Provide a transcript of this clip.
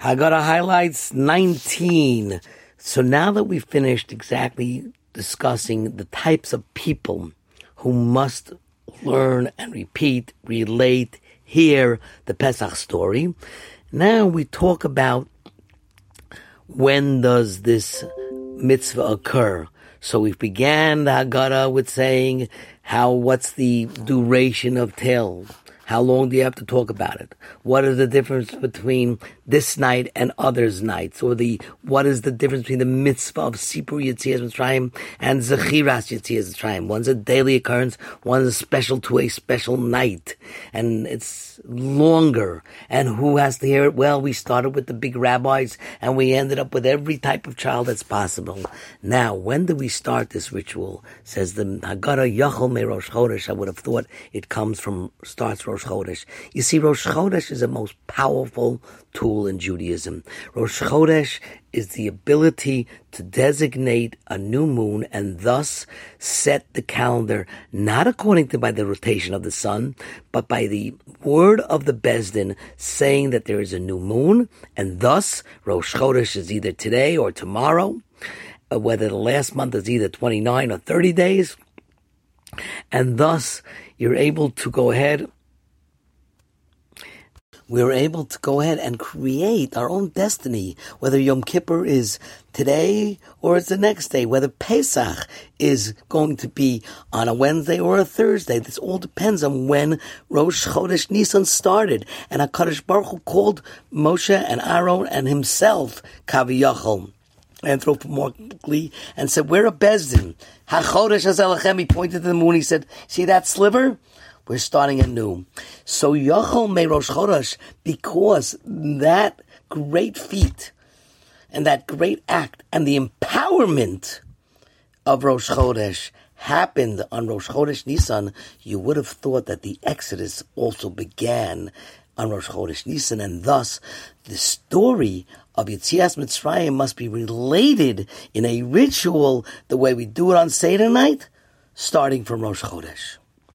Haggadah highlights 19. So now that we've finished exactly discussing the types of people who must learn and repeat, relate, hear the Pesach story, now we talk about when does this mitzvah occur. So we began the Haggadah with saying how what's the duration of till how long do you have to talk about it? What is the difference between this night and others' nights? Or the what is the difference between the mitzvah of Sipur Yitzias Mitzrayim and Zechiras Yitzias Mitzrayim? One's a daily occurrence, one's special to a special night, and it's longer. And who has to hear it? Well, we started with the big rabbis, and we ended up with every type of child that's possible. Now, when do we start this ritual? Says the Haggadah Yachol Me Rosh Chodesh. I would have thought it comes from starts Rosh Chodesh. You see, Rosh Chodesh is the most powerful tool in Judaism. Rosh Chodesh is the ability to designate a new moon and thus set the calendar not according to by the rotation of the sun, but by the word of the Besdin saying that there is a new moon, and thus Rosh Chodesh is either today or tomorrow, uh, whether the last month is either 29 or 30 days, and thus you're able to go ahead we're able to go ahead and create our own destiny, whether Yom Kippur is today or it's the next day, whether Pesach is going to be on a Wednesday or a Thursday. This all depends on when Rosh Chodesh Nisan started. And HaKadosh Baruch Hu called Moshe and Aaron and himself Kaviyachol anthropomorphically and said, We're a Bezdin. HaChodesh Azelachem, he pointed to the moon, he said, See that sliver? We're starting anew. So Yachol Me Rosh Chodesh, because that great feat and that great act and the empowerment of Rosh Chodesh happened on Rosh Chodesh Nisan, you would have thought that the Exodus also began on Rosh Chodesh Nisan, and thus the story of Yitzias Mitzrayim must be related in a ritual the way we do it on Seder night, starting from Rosh Chodesh.